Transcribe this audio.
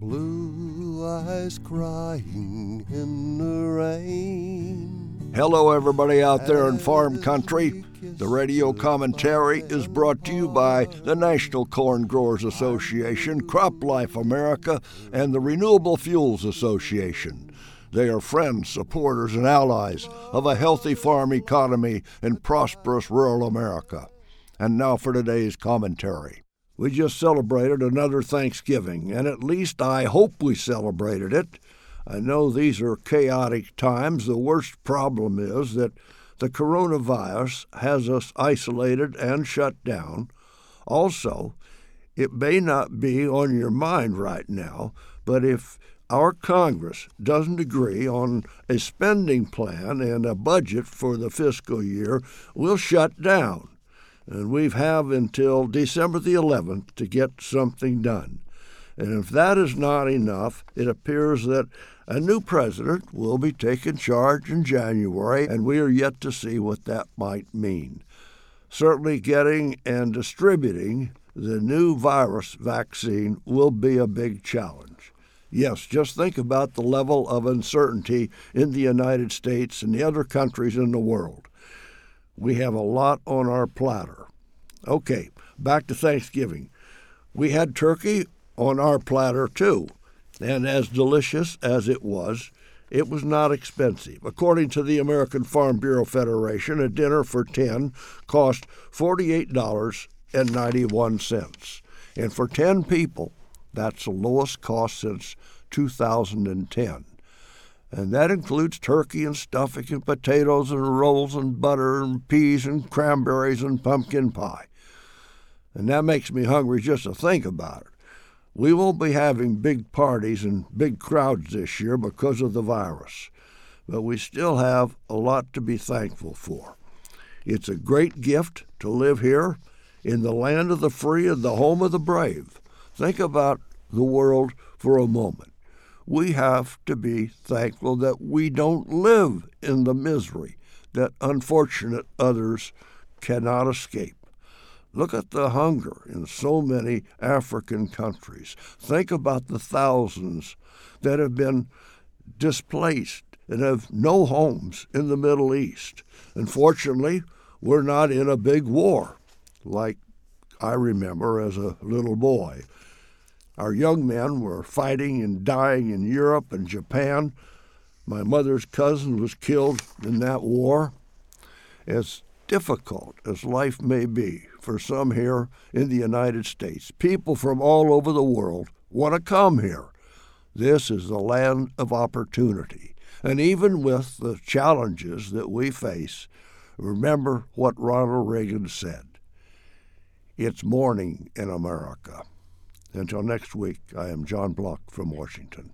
Blue eyes crying in the rain. Hello, everybody out there in farm country. The radio commentary is brought to you by the National Corn Growers Association, Crop Life America, and the Renewable Fuels Association. They are friends, supporters, and allies of a healthy farm economy in prosperous rural America. And now for today's commentary. We just celebrated another Thanksgiving, and at least I hope we celebrated it. I know these are chaotic times. The worst problem is that the coronavirus has us isolated and shut down. Also, it may not be on your mind right now, but if our Congress doesn't agree on a spending plan and a budget for the fiscal year, we'll shut down and we have until December the 11th to get something done. And if that is not enough, it appears that a new president will be taking charge in January, and we are yet to see what that might mean. Certainly, getting and distributing the new virus vaccine will be a big challenge. Yes, just think about the level of uncertainty in the United States and the other countries in the world we have a lot on our platter. Okay, back to Thanksgiving. We had turkey on our platter too, and as delicious as it was, it was not expensive. According to the American Farm Bureau Federation, a dinner for 10 cost $48.91. And for 10 people, that's the lowest cost since 2010 and that includes turkey and stuffing and potatoes and rolls and butter and peas and cranberries and pumpkin pie. And that makes me hungry just to think about it. We won't be having big parties and big crowds this year because of the virus, but we still have a lot to be thankful for. It's a great gift to live here in the land of the free and the home of the brave. Think about the world for a moment we have to be thankful that we don't live in the misery that unfortunate others cannot escape. Look at the hunger in so many African countries. Think about the thousands that have been displaced and have no homes in the Middle East. Unfortunately, we're not in a big war like I remember as a little boy. Our young men were fighting and dying in Europe and Japan. My mother's cousin was killed in that war. As difficult as life may be for some here in the United States, people from all over the world want to come here. This is the land of opportunity. And even with the challenges that we face, remember what Ronald Reagan said it's morning in America. Until next week, I am John Block from Washington.